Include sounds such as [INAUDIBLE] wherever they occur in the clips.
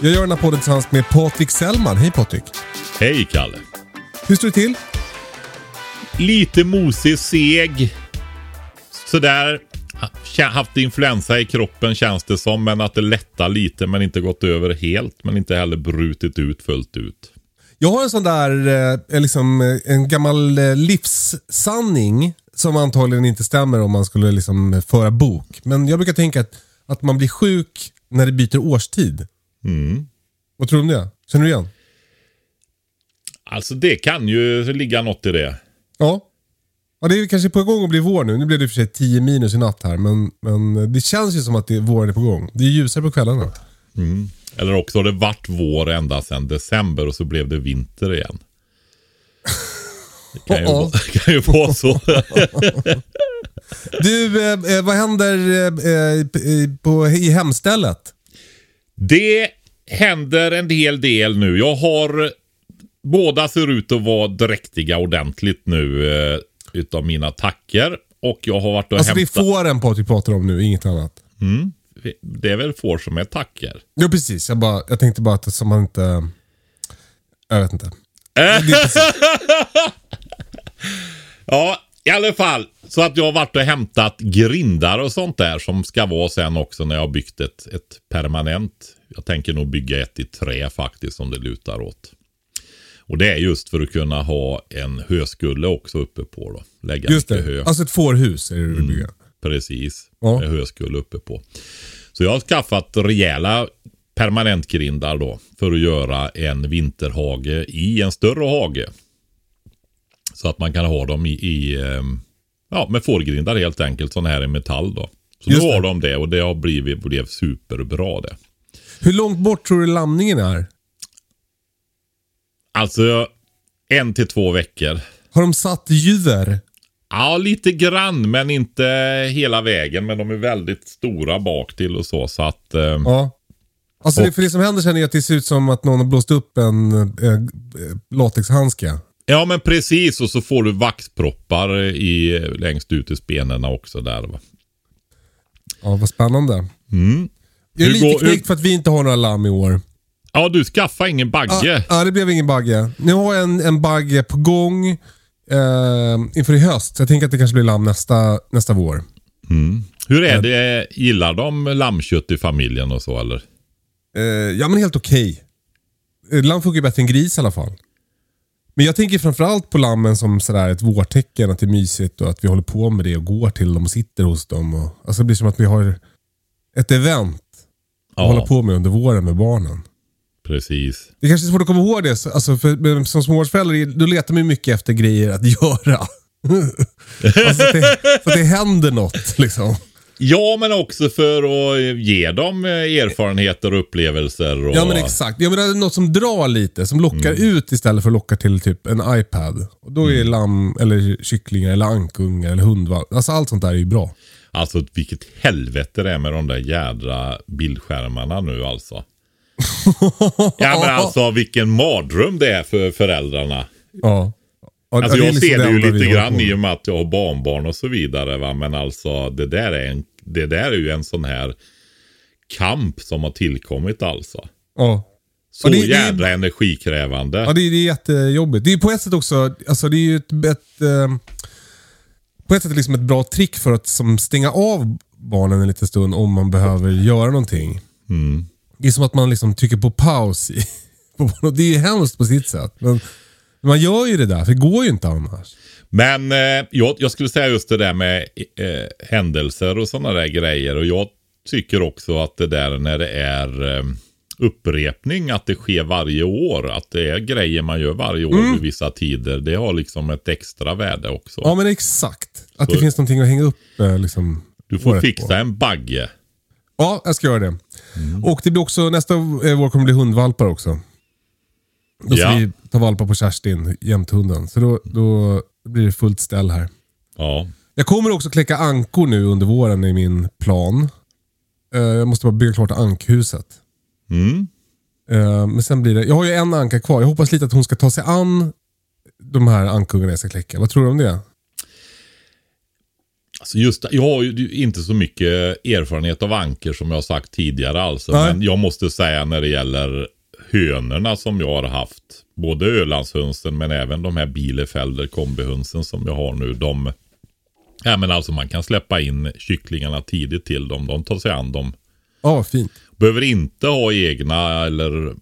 Jag gör den här podden tillsammans med Patrik Sellman. Hej Patrik. Hej Kalle. Hur står det till? Lite mosig, seg. Sådär. Haft influensa i kroppen känns det som. Men att det lättar lite men inte gått över helt. Men inte heller brutit ut fullt ut. Jag har en sån där, eh, liksom, eh, en gammal eh, livssanning som antagligen inte stämmer om man skulle liksom föra bok. Men jag brukar tänka att, att man blir sjuk när det byter årstid. Mm. Vad tror du om det? Känner du igen? Alltså det kan ju ligga något i det. Ja. Ja, det är kanske på gång att bli vår nu. Nu blev det för sig 10 minus i natt här, men, men det känns ju som att det, våren är på gång. Det är ljusare på kvällarna. Eller också har det varit vår ända sedan december och så blev det vinter igen. Det kan ju, [LAUGHS] vara, [LAUGHS] kan ju vara så. [LAUGHS] Du, eh, eh, vad händer eh, eh, på, i hemstället? Det händer en hel del nu. Jag har... Båda ser ut att vara dräktiga ordentligt nu eh, utav mina attacker. Och jag har varit och Alltså det är hämtat... fåren Patrik pratar om nu, inget annat. Det är väl får som är tacker. Jo precis, jag, bara, jag tänkte bara att som man inte... Jag vet inte. [LAUGHS] Ja, i alla fall. Så att jag har varit och hämtat grindar och sånt där som ska vara sen också när jag har byggt ett, ett permanent. Jag tänker nog bygga ett i trä faktiskt som det lutar åt. Och det är just för att kunna ha en höskulle också uppe på då. Lägga Just det, hö. alltså ett fårhus är det du vill bygga. Precis. Ja. Med höskulle uppe på. Så jag har skaffat rejäla permanentgrindar då. För att göra en vinterhage i en större hage. Så att man kan ha dem i, i ehm, ja, med fårgrindar helt enkelt. Sådana här i metall då. Så Just nu det. har de det och det har blivit, blev superbra det. Hur långt bort tror du lamningen är? Alltså en till två veckor. Har de satt djur? Ja, lite grann men inte hela vägen. Men de är väldigt stora bak till och så. Så att... ehm, Ja. Alltså det, Och- för det som händer sen är att det ser ut som att någon har blåst upp en eh, latexhandske. Ja men precis och så får du vaxproppar i, längst ut i spenarna också där va. Ja, vad spännande. Mm. Jag är Hur lite går- knäckt för att vi inte har några lamm i år. Ja du skaffade ingen bagge. Ja, ja, det blev ingen bagge. Nu har jag en, en bagge på gång eh, inför i höst. Jag tänker att det kanske blir lamm nästa, nästa vår. Hur är det? Gillar de lammkött i familjen och så eller? Eh, ja, men helt okej. Eh, Lamm funkar ju bättre än gris i alla fall. Men jag tänker framförallt på lammen som sådär ett vårtecken, att det är mysigt och att vi håller på med det och går till dem och sitter hos dem. Och, alltså det blir som att vi har ett event att hålla Ja, på med under våren med barnen. precis. Det är kanske är svårt att komma ihåg det. så- Alltså för, som småbarnsförälder då letar man ju mycket efter grejer att göra. [LAUGHS] alltså så, att det, så att det händer något liksom. Ja men också för att ge dem eh, erfarenheter och upplevelser. Och... Ja men exakt. Jag menar något som drar lite, som lockar ut istället för att locka till typ en iPad. Och då är lamm, eller kycklingar, eller ankungar, eller hundvalp. Alltså allt sånt där är ju bra. Alltså vilket helvete det är med de där jädra bildskärmarna nu alltså. ja men alltså vilken mardröm det är för föräldrarna. Ja. Alltså är jag liksom ser det ju lite grann i och med att jag har barnbarn och så vidare. Va? Men alltså det där, är en, det där är ju en sån här kamp som har tillkommit alltså. Ja. Så det- det- jädra energikrävande. Ja, det, är- det är jättejobbigt. Det är på ett sätt också, alltså det är ju ett, ett eh, på ett sätt liksom ett bra trick för att som stänga av barnen en liten stund om man behöver göra någonting. Mm. Det är som att man liksom trycker på paus. I, [LAUGHS] på det är ju hemskt på sitt sätt. Men man gör ju det där, för det går ju inte annars. Men eh, jag, jag skulle säga just det där med eh, händelser och sådana där grejer. Och jag tycker också att det där när det är eh, upprepning, att det sker varje år. Att det är grejer man gör varje år vid vissa tider. Det har liksom ett extra värde också. Ja, men exakt. Att Så- det finns någonting att hänga upp eh, liksom, du får året på. fixa en bagge. Ja, jag ska göra det. Mm. Och det blir också, nästa eh, vår kommer det bli hundvalpar också. Då ska Ja. vi ta valpar på Kerstin, jämthunden. Så då, då blir det fullt ställ här. Ja. Jag kommer också kläcka ankor nu under våren i min plan. Eh, jag måste bara bygga klart ankhuset. Mm. Eh, men sen blir det, jag har ju en anka kvar. Jag hoppas lite att hon ska ta sig an de här ankungarna jag ska kläcka. Vad tror du om det? Alltså just jag har ju inte så mycket erfarenhet av anker som jag har sagt tidigare alltså. Nej. Men jag måste säga när det gäller hönorna som jag har haft. Både Ölandshönsen men även de här Bielefelder kombihönsen som jag har nu. De, ja men alltså man kan släppa in kycklingarna tidigt till dem. De tar sig an dem. Ja, vad fint. Behöver inte ha egna eller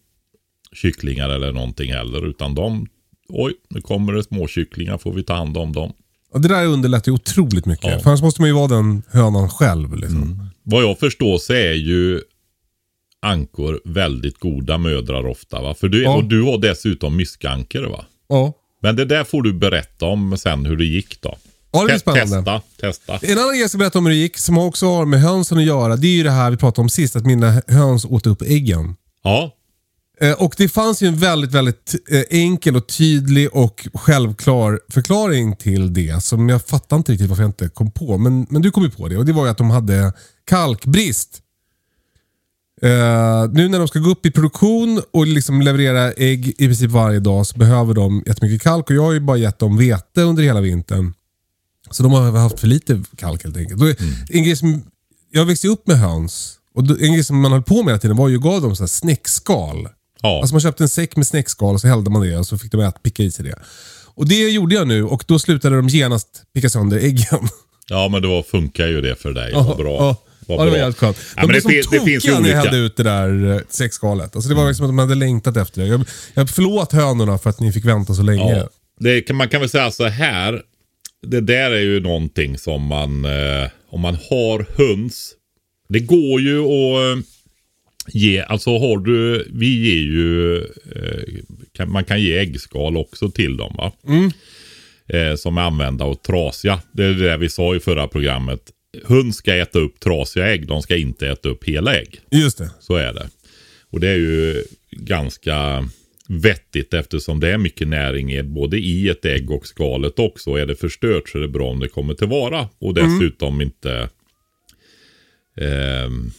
kycklingar eller någonting heller. Utan de, oj nu kommer det små kycklingar får vi ta hand om dem. Och det där underlättar ju otroligt mycket. Ja. För annars måste man ju vara den hönan själv. Liksom. Vad jag förstår så är ju ankor väldigt goda mödrar ofta. Va? För du, Ja. Och du har dessutom myskankor va? Ja. Men det där får du berätta om sen hur det gick då. Ja, det blir spännande. Testa, testa. En annan grej jag ska berätta om hur det gick, som också har med hönsen att göra, det är ju det här vi pratade om sist, att mina höns åt upp äggen. Ja, Eh, Och det fanns ju en väldigt, väldigt eh, enkel och tydlig och självklar förklaring till det som jag fattar inte riktigt varför jag inte kom på. Men, men du kom ju på det och det var ju att de hade kalkbrist. Eh, nu när de ska gå upp i produktion och liksom leverera ägg i princip varje dag så behöver de jättemycket kalk och jag har ju bara gett dem vete under hela vintern. Så de har haft för lite kalk helt enkelt. Och En grej som, jag växte upp med höns och då- en grej som man höll på med hela tiden var ju att gav dem så här snäckskal. ja. Alltså man köpte en säck med snäckskal och så hällde man det och så fick de äta, picka i sig det. Och det gjorde jag nu och då slutade de genast picka sönder äggen. ja men då funkar ju det för dig. Vad bra. Ja, Vad ja, det var helt skönt. Ja, De men blev som det tokiga när jag hällde ut det där eh, säckskalet. Alltså det var liksom att de hade längtat efter det. Jag, jag förlåt hönorna för att ni fick vänta så länge. Ja. Det man kan väl säga så här. Det där är ju någonting som man, eh, om man har höns. Det går ju att eh, ge, alltså har du, vi ger ju, eh, kan, man kan ge äggskal också till dem va. Eh, som är använda och trasiga. Det är det vi sa i förra programmet. Hund ska äta upp trasiga ägg, de ska inte äta upp hela ägg. Just det. Så är det. Och det är ju ganska vettigt eftersom det är mycket näring både i ett ägg och skalet också. Är det förstört så är det bra om det kommer tillvara. Och dessutom inte ehm,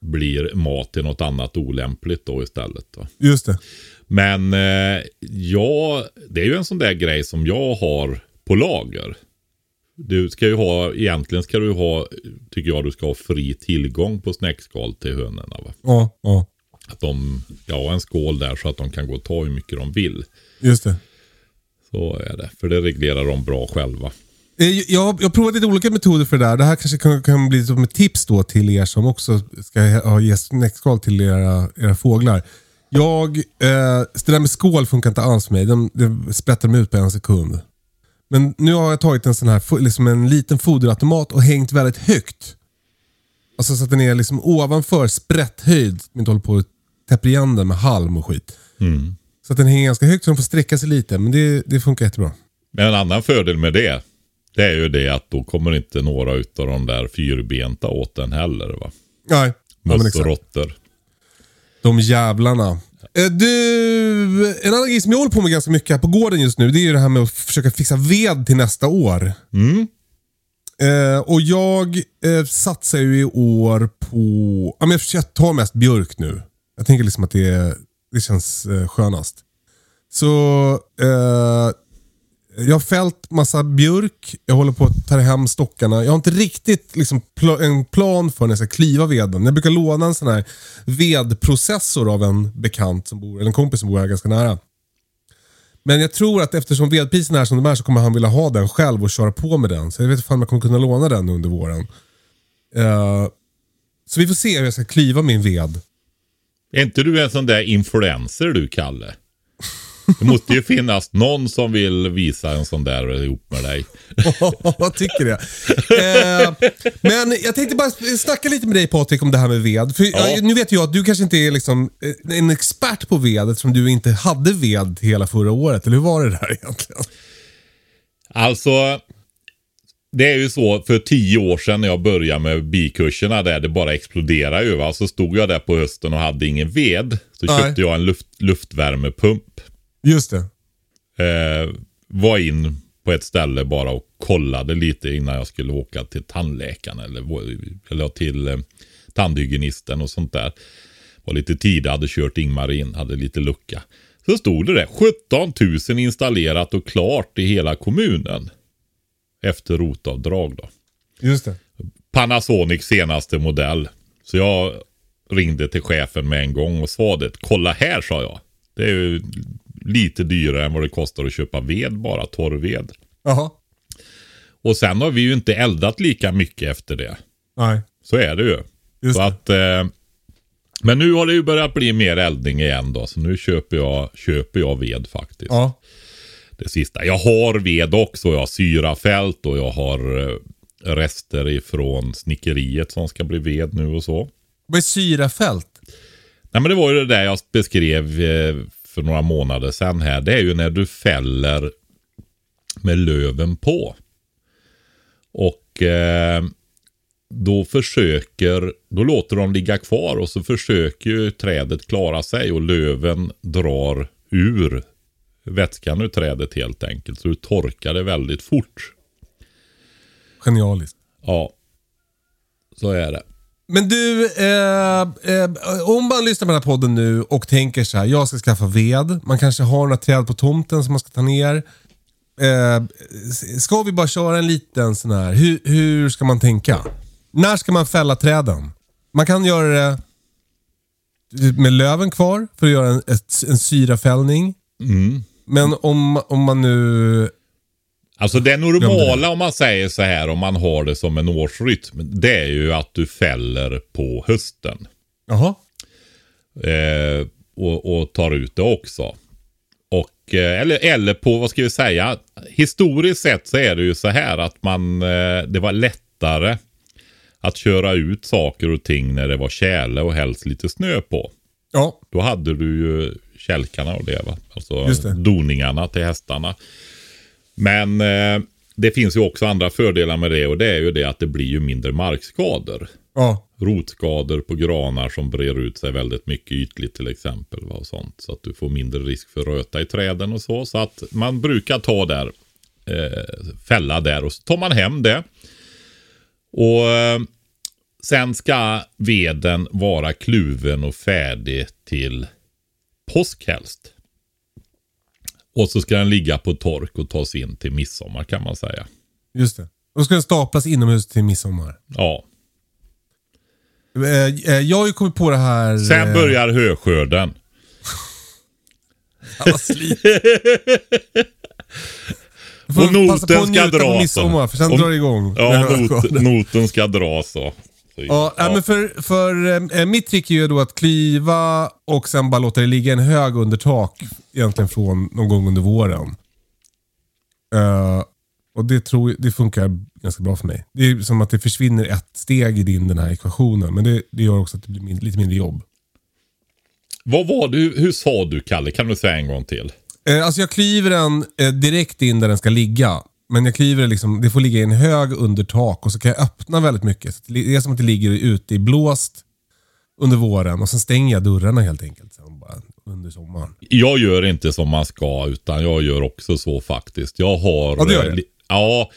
blir mat till något annat olämpligt då istället. Då. Just det. Men eh, ja, det är ju en sån där grej som jag har på lager. Du ska ju ha, egentligen ska du ha, tycker jag du ska ha fri tillgång på snäckskal till hönorna. Va? Ja, ja. Att de ha en skål där så att de kan gå och ta hur mycket de vill. Just det. Så är det. För det reglerar de bra själva. Eh, Jag, jag har provat lite olika metoder för det där. Det här kanske kan, kan bli som ett tips då till er som också ska ha, snäckskal till era, era fåglar. Jag, eh, det där med skål funkar inte alls för mig. Det sprätter de ut på en sekund. Men nu har jag tagit en sån här, liksom en liten foderautomat och hängt väldigt högt. Alltså så att den är liksom ovanför sprätthöjd. Inte håller på att täpper igen den med halm och skit. Så att den hänger ganska högt så den får sträcka sig lite. Men det, det funkar jättebra. Men en annan fördel med det. Det är ju det att då kommer inte några utav de där fyrbenta åt den heller. Va? Nej, ja, Möss och råttor. De jävlarna. Eh, Du, en annan grej som jag håller på med ganska mycket här på gården just nu, det är ju det här med att försöka fixa ved till nästa år. Eh, och jag eh, satsar ju i år på, ja, men jag, jag tar mest björk nu. Jag tänker liksom att det, det känns eh, skönast. Så eh, Jag har fällt massa björk, jag håller på att ta hem stockarna. Jag har inte riktigt liksom, pl- en plan för när jag ska kliva veden. Jag brukar låna en sån här vedprocessor av en bekant som bor, eller en kompis som bor här ganska nära. Men jag tror att eftersom vedpriserna är som de är så kommer han vilja ha den själv och köra på med den. Så jag vet inte om jag kommer kunna låna den under våren. Uh, så vi får se hur jag ska kliva min ved. Är inte du en sån där influencer du, Kalle? Det måste ju finnas någon som vill visa en sån där ihop med dig. [LAUGHS] Jag tycker det. Eh, men jag tänkte bara snacka lite med dig Patrik om det här med ved. För Ja. jag, Nu vet jag att du kanske inte är liksom eh, en expert på ved eftersom du inte hade ved hela förra året. Eller hur var det där egentligen? Alltså, det är ju så för tio år sedan när jag började med bikurserna där det bara exploderade ju. Va? Så stod jag där på hösten och hade ingen ved. Så Nej. köpte jag en luft, luftvärmepump. Just det. Eh, var in på ett ställe bara och kollade lite innan jag skulle åka till tandläkaren eller, eller till eh, tandhygienisten och sånt där. Var lite tid, hade kört Ingmar in, hade lite lucka. Så stod det där 17 000 installerat och klart i hela kommunen. Efter rotavdrag då. Just det. Panasonic senaste modell. Så jag ringde till chefen med en gång och det. Kolla här sa jag. Det är ju lite dyrare än vad det kostar att köpa ved bara, torrved. Jaha. Och sen har vi ju inte eldat lika mycket efter det. Nej. Så är det ju. Just så det. att, eh, men nu har det ju börjat bli mer eldning igen då. Så nu köper jag, köper jag ved faktiskt. Ja. Det sista. Jag har ved också. Jag har syrafält och jag har eh, rester ifrån snickeriet som ska bli ved nu och så. Vad är syrafält? Nej men det var ju det där jag beskrev eh, för några månader sedan här. Det är ju när du fäller med löven på. Och eh, då försöker, då låter de ligga kvar och så försöker ju trädet klara sig och löven drar ur vätskan ur trädet helt enkelt. Så du torkar det väldigt fort. Genialiskt. Ja, så är det. Men du, eh, eh, om man lyssnar på den här podden nu och tänker så här, jag ska skaffa ved. Man kanske har några träd på tomten som man ska ta ner. Eh, ska vi bara köra en liten sån här, hur, hur ska man tänka? När ska man fälla träden? Man kan göra det med löven kvar för att göra en, ett, en syrafällning. Men om, om man nu... Alltså det normala om man säger så här om man har det som en årsrytm. Det är ju att du fäller på hösten. Jaha. Eh, och, och tar ut det också. Och, eh, eller, eller på, vad ska vi säga, historiskt sett så är det ju så här att man, eh, det var lättare att köra ut saker och ting när det var tjäle och helst lite snö på. Ja, Då hade du ju kälkarna och det va. Alltså det. doningarna till hästarna. Men eh, det finns ju också andra fördelar med det och det är ju det att det blir ju mindre markskador. ja. Rotskador på granar som brer ut sig väldigt mycket ytligt till exempel. Va, och sånt. Så att du får mindre risk för röta i träden och så. Så att man brukar ta där, eh, fälla där och så tar man hem det. Och eh, sen ska veden vara kluven och färdig till påsk helst. Och så ska den ligga på tork och tas in till midsommar kan man säga. Just det. Då ska den staplas inomhus till midsommar. Ja. Eh, eh, jag har ju kommit på det här... Sen eh, börjar höskörden. Alla [LAUGHS] slit. Du får Och passa på noten att ska njuta dras. midsommar, för sen Och- drar det igång. Ja, not, noten ska dras så. Ja, ja. men för, för eh, mitt trick är ju då att klyva och sen bara låta det ligga en hög under tak. Egentligen från någon gång under våren. Eh, och det, tror, det funkar ganska bra för mig. Det är som att det försvinner ett steg i din den här ekvationen. Men det, det gör också att det blir min, lite mindre jobb. Vad var det, hur sa du Kalle? Kan du säga en gång till? Eh, alltså jag klyver den eh, direkt in där den ska ligga. Men jag klyver det liksom, det får ligga i en hög under tak och så kan jag öppna väldigt mycket. Så det är som att det ligger ute i blåst under våren och sen stänger jag dörrarna helt enkelt. Sen bara under sommaren. Jag gör inte som man ska utan jag gör också så faktiskt. Jag har... Ja, du gör eh, det? li- Ja.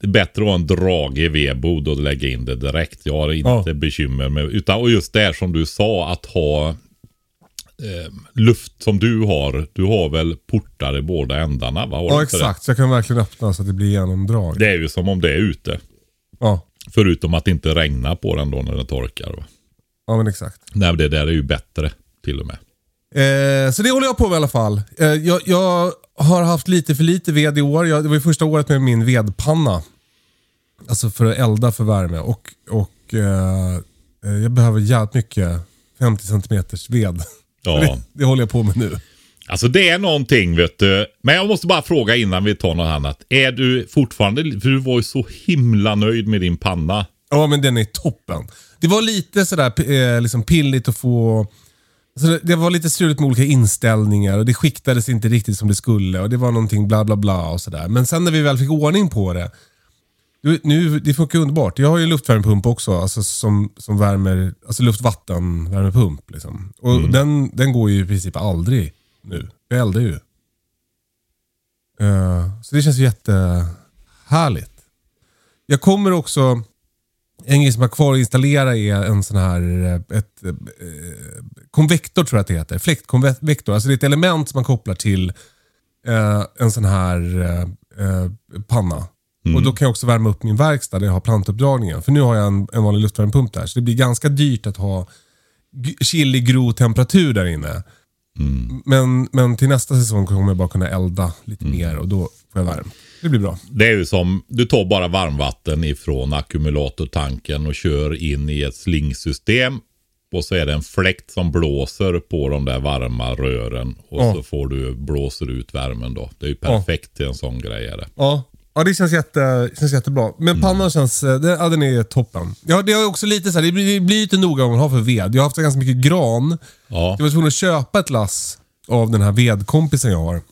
Det är bättre att ha en dragig vedbod och lägga in det direkt. Jag har inte Ja. bekymmer med... Utan, och just det som du sa att ha eh, luft som du har. Du har väl portar i båda ändarna? Va? Har Ja exakt, så jag kan verkligen öppna så att det blir genomdrag. Det? är ju som om det är ute. Ja, Förutom att det inte regnar på den då när den torkar. Va? ja men exakt. Nej, det där är ju bättre till och med. Eh, så det håller jag på med i alla fall. Eh, jag, jag har haft lite för lite ved i år. Jag, det var ju första året med min vedpanna. Alltså för att elda för värme. Och, och eh, eh, jag behöver jävligt mycket 50 cm ved. [LAUGHS] Ja. Det, det håller jag på med nu. Alltså det är någonting vet du. Men jag måste bara fråga innan vi tar något annat. Är du fortfarande, för du var ju så himla nöjd med din panna. Ja, men den är toppen. Det var lite sådär eh, liksom pilligt att få... Alltså det, var lite struligt med olika inställningar och det skiktades inte riktigt som det skulle och det var någonting bla bla bla och sådär. Men sen när vi väl fick ordning på det. Du, nu, det funkar underbart. Jag har ju luftvärmepump också, alltså som, som värmer, alltså luft-vatten-värmepump. Liksom. Och den, den går ju i princip aldrig nu. Jag eldar ju. Eh, så det känns ju jättehärligt. Jag kommer också... En grej som jag har kvar att installera är en sån här eh, ett, eh, konvektor tror jag att det heter. Fläktkonvektor. Alltså det är ett element som man kopplar till eh, en sån här eh, eh, panna. Och då kan jag också värma upp min verkstad där jag har plantuppdragningen. För nu har jag en, en vanlig luftvärmepump där. Så det blir ganska dyrt att ha chili gro temperatur där inne. Men, men till nästa säsong kommer jag bara kunna elda lite mer och då får jag värme. Det blir bra. Det är ju som, du tar bara varmvatten ifrån ackumulatortanken och kör in i ett slingsystem. Och så är det en fläkt som blåser på de där varma rören. Och Ja. så får du, blåser ut värmen då. Det är ju perfekt till en sån grej är det. Ja, ja det känns, jätte, känns jättebra. Men pannan känns, eh, det, ja, den är toppen. Ja, det är också lite så här, det blir, det blir lite noga vad man har för ved. Jag har haft ganska mycket gran. Ja, Jag var tvungen att köpa ett lass av den här vedkompisen jag har.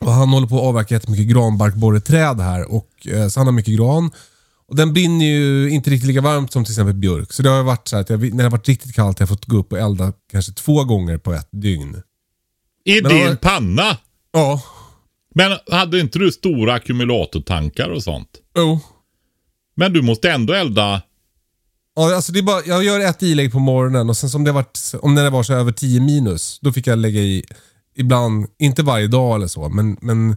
Och han håller på att avverka jättemycket granbarkborreträd här. Och, eh, så han har mycket gran. Och den brinner ju inte riktigt lika varmt som till exempel björk. Så det har varit så att jag, när det har varit riktigt kallt har jag fått gå upp och elda kanske två gånger på ett dygn. I Men din har- panna! Ja, Men hade inte du stora ackumulatortankar och sånt? jo. Men du måste ändå elda. Ja, alltså det är bara, jag gör ett ilägg på morgonen och sen som det varit, om det var så över 10 minus, då fick jag lägga i, ibland, inte varje dag eller så, men, men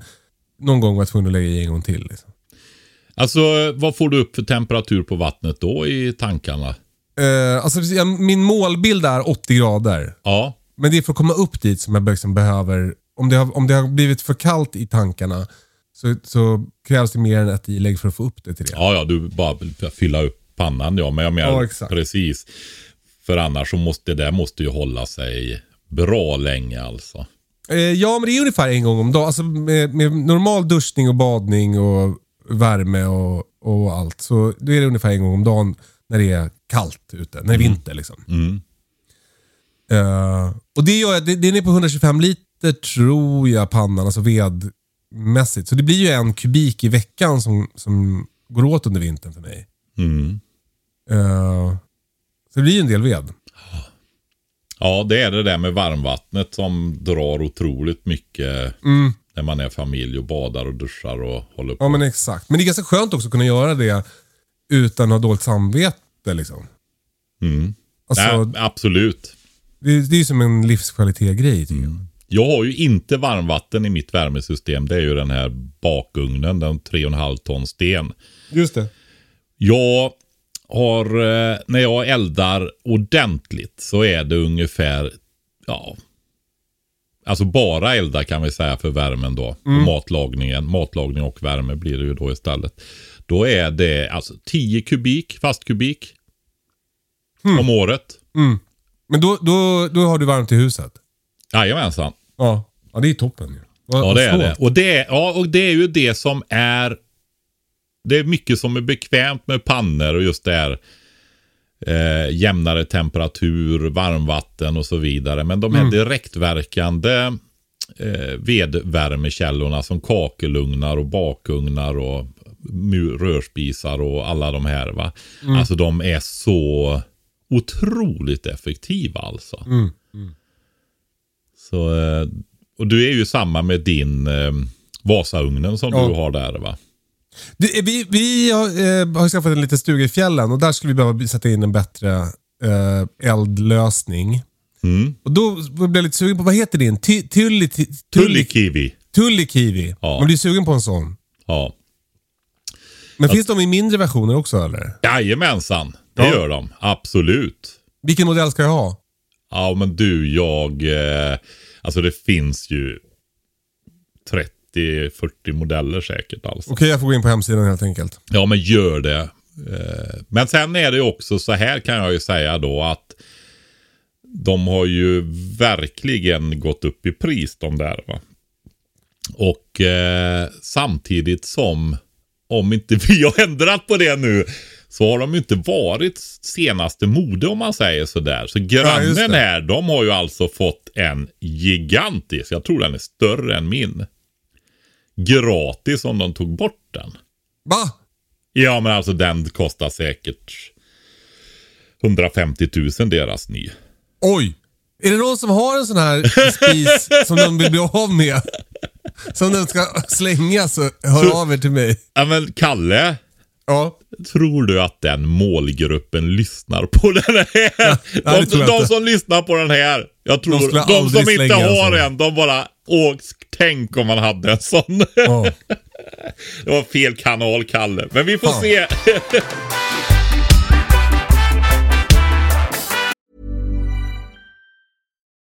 någon gång var jag tvungen att lägga i en gång till. Liksom. Alltså vad får du upp för temperatur på vattnet då i tankarna? Eh, alltså, min målbild är 80 grader. Ja, Men det är för att komma upp dit som jag liksom behöver, om det, har, om det har blivit för kallt i tankarna så, så krävs det mer än ett ilägg för att få upp det till det. ja, ja du bara fylla upp pannan ja. Men jag menar Ja, precis. För annars så måste det där måste ju hålla sig bra länge alltså. Eh, ja, men det är ungefär en gång om dagen. Alltså med, med normal duschning och badning och värme och, och allt. Så då är det ungefär en gång om dagen när det är kallt ute. När det är vinter liksom. Mm. Eh, och det gör jag, det, den är på 125 liter tror jag pannan, alltså vedmässigt. Så det blir ju en kubik i veckan som, som går åt under vintern för mig. Mm. Eh, så det blir ju en del ved. Ja, det är det där med varmvattnet som drar otroligt mycket när man är familj och badar och duschar och håller på. Ja men exakt. Men det är ganska skönt också att kunna göra det utan att ha dåligt samvete liksom. Mm. Alltså, Nej, absolut. det, det är ju som en livskvalitet-grej tycker jag. Har ju inte varmvatten i mitt värmesystem. Det är ju den här bakugnen, den 3,5 ton sten. Just det. Jag har, eh, när jag eldar ordentligt så är det ungefär, ja, alltså bara elda kan vi säga för värmen då. Och matlagningen, matlagning och värme blir det ju då istället. Då är det alltså 10 kubik, fast kubik. Om året. Men då, då, då har du varmt i huset? Jajamensan. Ja. Ja, det är toppen ju. Ja vad det är det. Och det ja, och det är ju det som är Det är mycket som är bekvämt med pannor och just det här eh, jämnare temperatur, varmvatten och så vidare. Men de här direktverkande eh, vedvärmekällorna som kakelugnar och bakugnar och rörspisar och alla de här. Va? Alltså de är så otroligt effektiva alltså. Så, eh, och du är ju samma med din eh, Vasaugnen som Ja. du har där va? Du, vi vi har, eh, har skaffat en liten stuga i fjällen och där skulle vi behöva sätta in en bättre eh, eldlösning. Och då blev jag lite sugen på, vad heter din? Ty- Tulli... Tulli... Tullikiwi. Tulli kiwi. Ja. Man blir sugen på en sån. Ja. Men finns de i mindre versioner också eller? Jajamensan, det Ja. gör de. Absolut. Vilken modell ska jag ha? Ja men du, jag... Eh, alltså det finns ju 30-40 modeller säkert alltså. Okej, jag får gå in på hemsidan helt enkelt. Ja men gör det. Eh, men sen är det ju också så här kan jag ju säga då att de har ju verkligen gått upp i pris de där va. Och eh, samtidigt som, om inte [LAUGHS] vi har ändrat på det nu, så har de ju inte varit senaste mode om man säger sådär. Så Ja, grannen det. här, de har ju alltså fått en gigantisk, jag tror den är större än min. Gratis om de tog bort den. Va? Ja men alltså den kostar säkert 150 000 deras ny. Oj! Är det någon som har en sån här spis [LAUGHS] som de vill bli av med? Som den ska slängas så hör Så- av er till mig. Ja men Kalle, Ja. tror du att den målgruppen lyssnar på den här? [LAUGHS] de tror jag de inte. som lyssnar på den här, jag tror De de, de som inte har en, de bara, åh, tänk om man hade en sån. ja. [LAUGHS] det var fel kanal Kalle, men vi får Fan. se. [LAUGHS]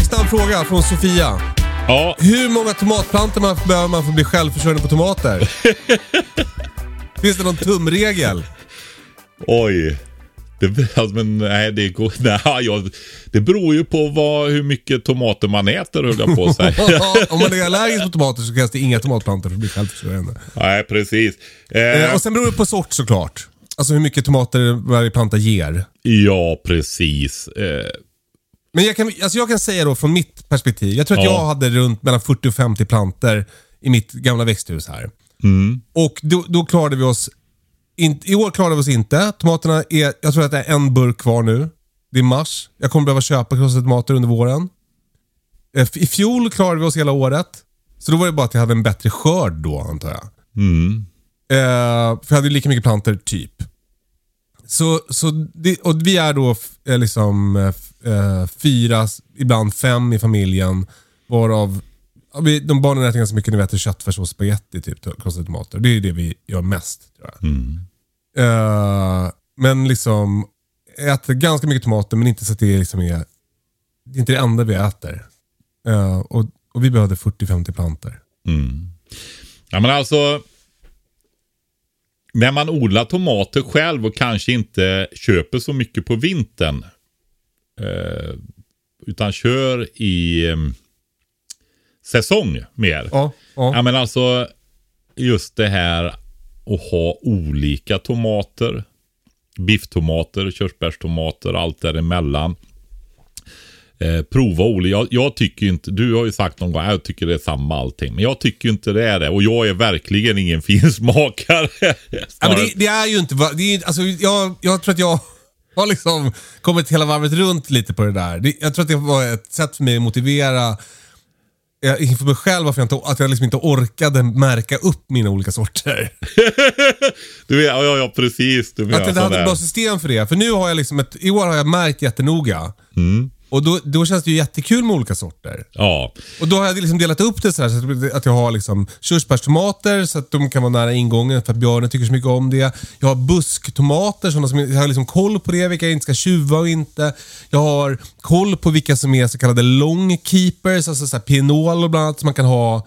Snabb fråga från Sofia. Ja, Hur många tomatplantor man behöver man för att bli självförsörjande på tomater? [LAUGHS] Finns det någon tumregel? oj. Det, alltså, men nej, det, går, [LAUGHS] nej jag, det beror ju på vad, hur mycket tomater man äter höll jag på att säga. [LAUGHS] Om man är allergisk på tomater så krävs det inga tomatplantor för att bli självförsörjande. nej, precis. Eh, Eh, och sen beror det på sort såklart. Alltså hur mycket tomater varje planta ger. ja, precis. Eh, Men jag kan, alltså jag kan säga då från mitt perspektiv. Jag tror att Ja. jag hade runt mellan 40 och 50 planter i mitt gamla växthus här. Och då, då klarade vi oss... In, I år klarade vi oss inte. Tomaterna är... Jag tror att det är en burk kvar nu. Det är mars. Jag kommer behöva köpa krossade tomater under våren. Eh, I fjol klarade vi oss hela året. Så då var det bara att jag hade en bättre skörd då antar jag. Eh, för jag hade ju lika mycket planter typ. Så, så det, och vi är då f- eh, liksom eh, f- eh, fyra, ibland fem i familjen. Varav ja, vi, de barnen äter ganska mycket, vet, köttfärs och spagetti, typ, krossade tomater. Det är det vi gör mest. Tror jag. Eh, men liksom, äter ganska mycket tomater men inte så att det är, liksom är, det är inte det enda vi äter. Eh, och, och vi behövde 40-50 planter. Ja men alltså. När man odlar tomater själv och kanske inte köper så mycket på vintern. Eh, utan kör i eh, säsong mer. Ja, ja. Ja men alltså just det här att ha olika tomater. Bifftomater, körsbärstomater, allt däremellan. eh, prova olika. Jag, jag tycker inte, du har ju sagt någon gång, jag tycker det är samma allting. Men jag tycker inte det är det. Och jag är verkligen ingen [LAUGHS] finsmakare. Ja, men det, det är ju inte... Det är, alltså, jag, jag tror att jag [LAUGHS] har liksom kommit hela varvet runt lite på det där. Det, jag tror att det var ett sätt för mig att motivera eh, inför mig själv varför jag inte, att jag liksom inte orkade märka upp mina olika sorter. [LAUGHS] Du vet, ja, ja, precis. Du menar Att jag inte hade ett bra system för det. För nu har jag liksom ett, i år har jag märkt jättenoga. Mm. Och då, då känns det ju jättekul med olika sorter. Ja, Och då har jag liksom delat upp det så här så att- jag har liksom körsbärstomater så att de kan vara nära ingången för att björnen tycker så mycket om det. Jag har busktomater, sådana som jag har liksom koll på det, vilka jag inte ska tjuva och inte. Jag har koll på vilka som är så kallade long keepers, alltså så här pinol och bland annat som man kan ha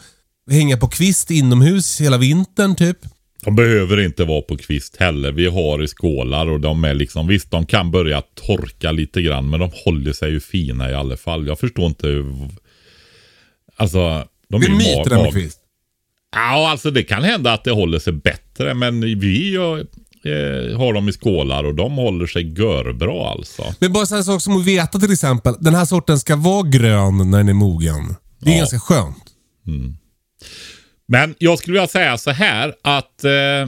hänga på kvist inomhus hela vintern typ. De behöver inte vara på kvist heller. Vi har i skålar och de är liksom, visst de kan börja torka lite grann men de håller sig ju fina i alla fall. Jag förstår inte hur... Alltså, de Det är ju en myt det där mag- med kvist. Ja, alltså det kan hända att det håller sig bättre, men vi gör, eh, har dem i skålar och de håller sig görbra alltså. Men bara här sak som att veta till exempel, den här sorten ska vara grön när den är mogen. Det är Ja. ganska skönt. Men jag skulle vilja säga så här att eh,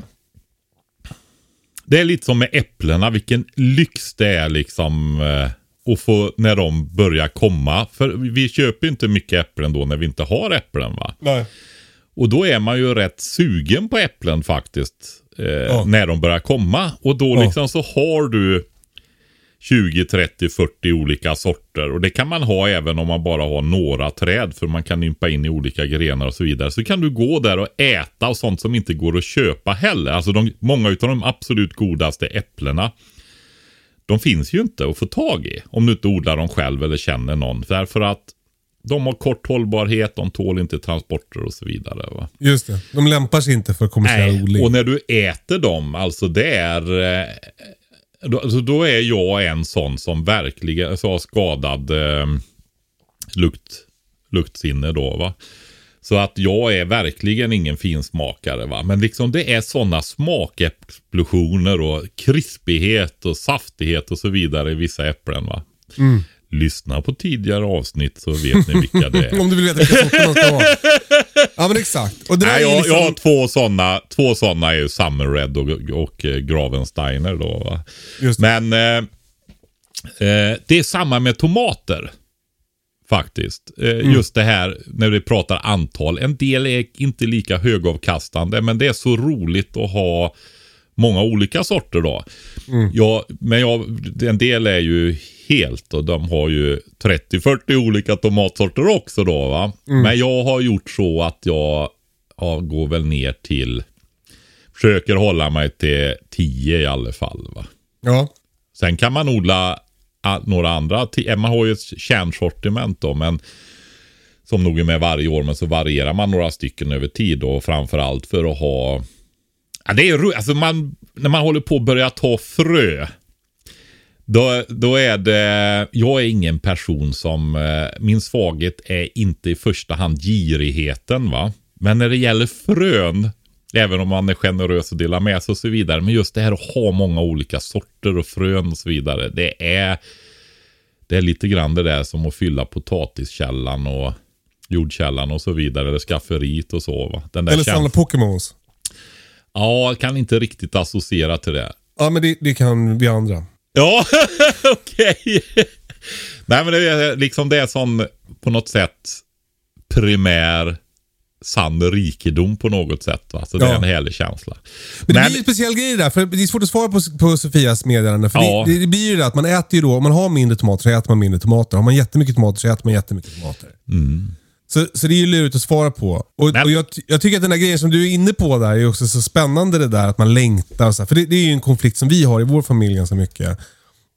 det är lite som med äpplena, vilken lyx det är liksom eh, att få när de börjar komma. För vi köper ju inte mycket äpplen då när vi inte har äpplen va. Nej. Och då är man ju rätt sugen på äpplen faktiskt. Eh, När de börjar komma. Och då Ja. liksom så har du 20, 30, 40 olika sorter. Och det kan man ha även om man bara har några träd. För man kan ympa in i olika grenar och så vidare. Så kan du gå där och äta och sånt som inte går att köpa heller. Alltså de, många av de absolut godaste äpplena. De finns ju inte att få tag i. Om du inte odlar dem själv eller känner någon. Därför att de har kort hållbarhet, de tål inte transporter och så vidare. Va? Just det. De lämpar sig inte för kommersiell Nej, odling. och när du äter dem, alltså det är... eh, då, alltså då är jag en sån som verkligen så har skadad eh, lukt, luktsinne då va. Så att jag är verkligen ingen finsmakare va. Men liksom det är sådana smakexplosioner och krispighet och saftighet och så vidare i vissa äpplen va. Mm. Lyssna på tidigare avsnitt så vet ni vilka det [LAUGHS] är. Om du vill veta vilka sorter man ska ha. Ja men exakt. Och det Nej, jag, liksom... jag har två sådana. Två sådana är ju Summer Red och, och eh, Gravensteiner då. Va? Just det. Men eh, eh, det är samma med tomater. Faktiskt. Eh, Mm. Just det här när vi pratar antal. En del är inte lika högavkastande men det är så roligt att ha många olika sorter då. Mm. Ja, men jag, en del är ju helt och de har ju 30-40 olika tomatsorter också då va. Mm. Men jag har gjort så att jag ja, går väl ner till, försöker hålla mig till 10 i alla fall va. Ja. Sen kan man odla några andra, man har ju ett kärnsortiment då men som nog är med varje år men så varierar man några stycken över tid och framförallt för att ha Ja, det är alltså man, när man håller på att börja ta frö. Då, då är det, jag är ingen person som, eh, min svaghet är inte i första hand girigheten va. Men när det gäller frön, även om man är generös och delar med sig och så vidare. Men just det här att ha många olika sorter och frön och så vidare. Det är, det är lite grann det där som att fylla potatiskällan och jordkällan och så vidare. Eller skafferiet och så va. Den där Eller samla Pokémons. Ja, kan inte riktigt associera till det. Ja men det, det kan vi andra. Ja, [LAUGHS] okej. Nej, men det är liksom det är sån på något sätt primär sann rikedom på något sätt. Va? Så det är en härlig känsla. Men det Men, blir en speciell grej där, för det är svårt att svara på, på Sofias meddelande. För Ja. det, det blir ju det att man äter ju då, om man har mindre tomater så äter man mindre tomater. Har man jättemycket tomater så äter man jättemycket tomater. Så, så det är ju lurigt att svara på. Och, och jag, jag tycker att den här grejen som du är inne på där är också så spännande det där att man längtar. Och så här. För det, det är ju en konflikt som vi har i vår familj ganska mycket.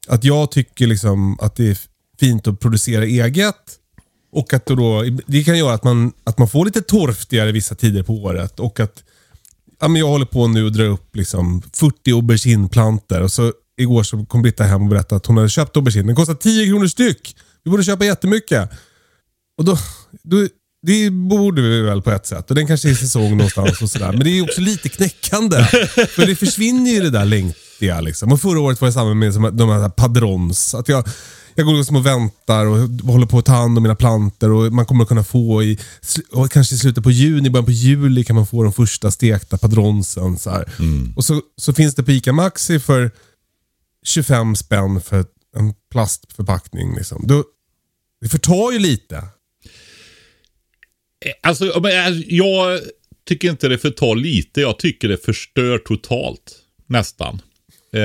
Att jag tycker liksom att det är fint att producera eget. Och att då, då, det kan göra att man, att man får lite torftigare vissa tider på året. Och att ja, men jag håller på nu och drar upp liksom 40 aubergineplantor. Och så igår så kom Britta hem och berättade att hon hade köpt aubergine. Den kostar 10 kronor styck. Vi borde köpa jättemycket. Och då, då, det borde vi väl på ett sätt. Och den kanske är i säsong någonstans och sådär. Men det är också lite knäckande. För det försvinner ju det där längtiga liksom. Och förra året var det samma med de här padrons. Att jag, Jag går liksom och väntar och håller på att ta hand om mina plantor och man kommer att kunna få i, och kanske i slutet på juni, början på juli kan man få de första stekta padronsen. Så här. Och så, så finns det på ICA Maxi för 25 spänn för en plastförpackning. Liksom. Då, det förtar ju lite. Alltså, men, alltså, jag tycker inte det förtar lite. Jag tycker det förstör totalt. Nästan. Eh,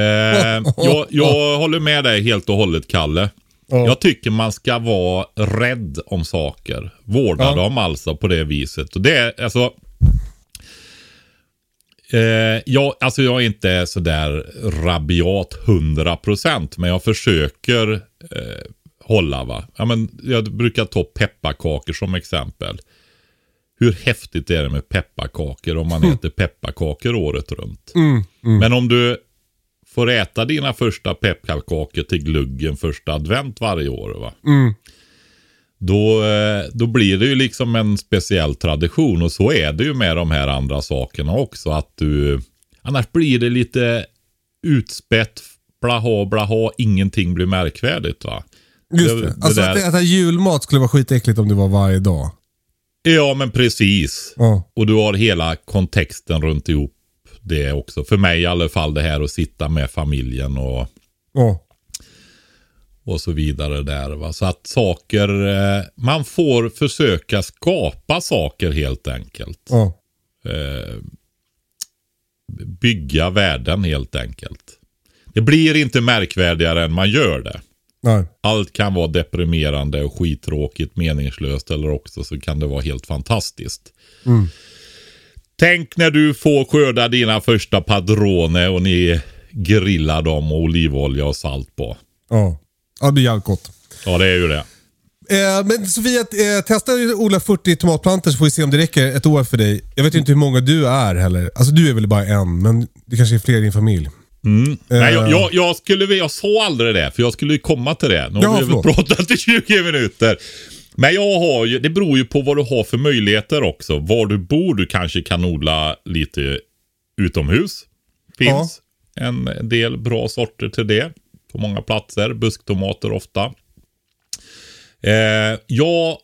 jag, [LAUGHS] jag håller med dig helt och hållet, Kalle. Jag tycker man ska vara rädd om saker. Vårda Ja. dem alltså på det viset. Och det är alltså... Eh, jag, alltså jag är inte sådär rabiat 100% men jag försöker eh, hålla va. Ja, men jag brukar ta pepparkakor som exempel. Hur häftigt är det med pepparkakor om man äter pepparkakor året runt? Men om du får äta dina första pepparkakor till gluggen första advent varje år va. Då, eh, då blir det ju liksom en speciell tradition och så är det ju med de här andra sakerna också. Att du, annars blir det lite utspätt, blaha blaha, ingenting blir märkvärdigt va. Just Det- det. det Alltså där- att äta julmat skulle vara skitäckligt om det var varje dag. Ja men precis. Ja. Och du har hela kontexten runt ihop det också. För mig i alla fall det här att sitta med familjen och, Ja. och så vidare där. Va? Så att saker, eh, man får försöka skapa saker helt enkelt. Eh, bygga värden helt enkelt. Det blir inte märkvärdigare än man gör det. Nej. Allt kan vara deprimerande och skittråkigt, meningslöst eller också så kan det vara helt fantastiskt. Tänk när du får skörda dina första padrone och ni grillar dem och olivolja och salt på. Ja. ja, det blir jävligt gott. Ja, det är ju det. Eh, men Sofia, eh, testa att odla 40 tomatplantor så får vi se om det räcker ett år för dig. Jag vet inte hur många du är heller. Alltså du är väl bara en, men det kanske är fler i din familj. Nej, jag, jag, jag, skulle, jag sa aldrig det, för jag skulle komma till det. Nu Ja, har vi pratat i 20 minuter. Men jag har ju, det beror ju på vad du har för möjligheter också. Var du bor, du kanske kan odla lite utomhus. Finns en del bra sorter till det. På många platser. Busktomater ofta. Eh, jag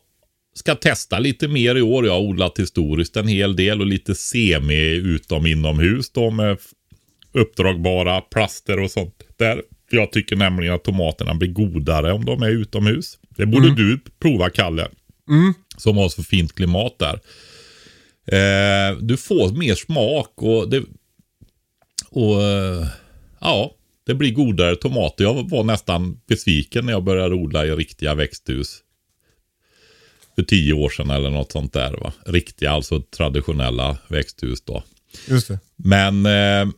ska testa lite mer i år. Jag har odlat historiskt en hel del och lite semi utom inomhus då med uppdragbara plaster och sånt där. Jag tycker nämligen att tomaterna blir godare om de är utomhus. Det borde du prova Kalle. Som har så fint klimat där. Eh, du får mer smak och det... Och eh, ja, det blir godare tomater. Jag var nästan besviken när jag började odla i riktiga växthus. För tio år sedan eller något sånt där va. Riktiga, alltså traditionella växthus då. Just det. Men eh,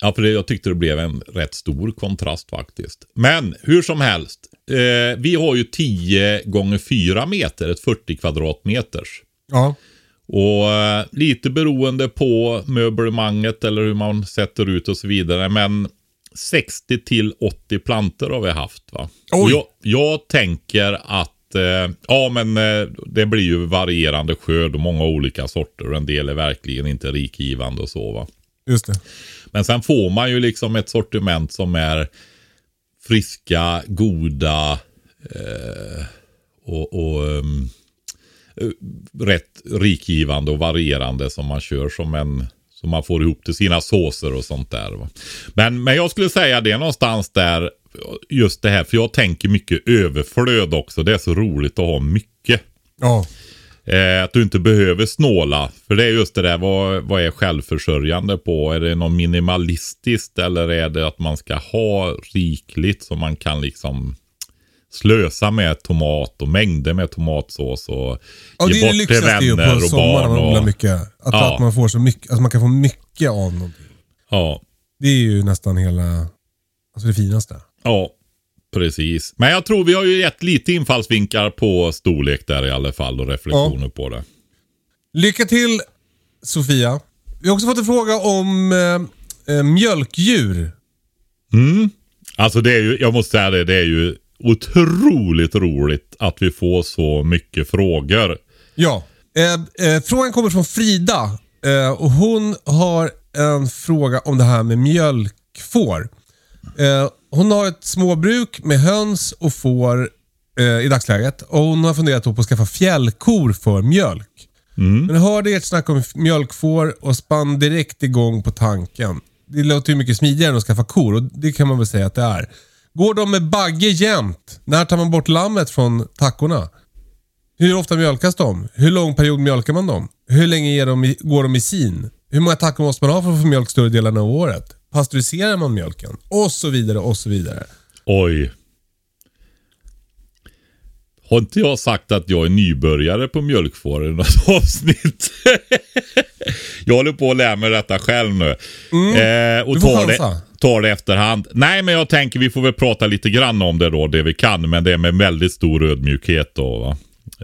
ja, för det, jag tyckte det blev en rätt stor kontrast faktiskt. Men hur som helst. Eh, vi har ju 10 gånger 4 meter, ett 40 kvadratmeters. Ja. Och eh, lite beroende på möblemanget eller hur man sätter ut och så vidare. Men 60 till 80 plantor har vi haft va. Oj. Jag, jag tänker att eh, ja men eh, det blir ju varierande skörd och många olika sorter. Och en del är verkligen inte rikgivande och så va. Just det. Men sen får man ju liksom ett sortiment som är friska, goda eh, och, och um, rätt rikgivande och varierande som man kör som en som man får ihop till sina såser och sånt där. Va? Men, men jag skulle säga det är någonstans där just det här, för jag tänker mycket överflöd också. Det är så roligt att ha mycket. Ja. Eh, att du inte behöver snåla. För det är just det där, vad, vad är självförsörjande på? Är det något minimalistiskt eller är det att man ska ha rikligt så man kan liksom slösa med tomat och mängder med tomatsås och Ja, ge det är det bort till vänner på och sommaren när barn. man odlar Och, mycket. Att, Ja. att man får så mycket, alltså man kan få mycket av någonting. ja, Det är ju nästan hela, alltså det finaste. ja, precis. Men jag tror vi har ju gett lite infallsvinklar på storlek där i alla fall och reflektioner på det. Lycka till Sofia. Vi har också fått en fråga om eh, eh, mjölkdjur. Alltså det är ju, jag måste säga det, det är ju otroligt roligt att vi får så mycket frågor. Ja. Eh, eh, frågan kommer från Frida eh, och hon har en fråga om det här med mjölkfår. Hon har ett småbruk med höns och får eh, i dagsläget. Och hon har funderat på att skaffa fjällkor för mjölk. Men hörde ert snack om mjölkfår och spann direkt igång på tanken. Det låter ju mycket smidigare än att skaffa kor och det kan man väl säga att det är. Går de med bagge jämt? När tar man bort lammet från tackorna? Hur ofta mjölkas de? Hur lång period mjölkar man dem? Hur länge de går de i sin? Hur många tackor måste man ha för att få mjölk större delen av året? Pasteuriserar man mjölken? Och så vidare och så vidare. Oj. Har inte jag sagt att jag är nybörjare på mjölkfår i något [LAUGHS] avsnitt? jag håller på att lära mig detta själv nu. Eh, och Du får tar det, chansa. tar det efterhand. Nej, men jag tänker vi får väl prata lite grann om det då, det vi kan. Men det är med väldigt stor ödmjukhet då. Va?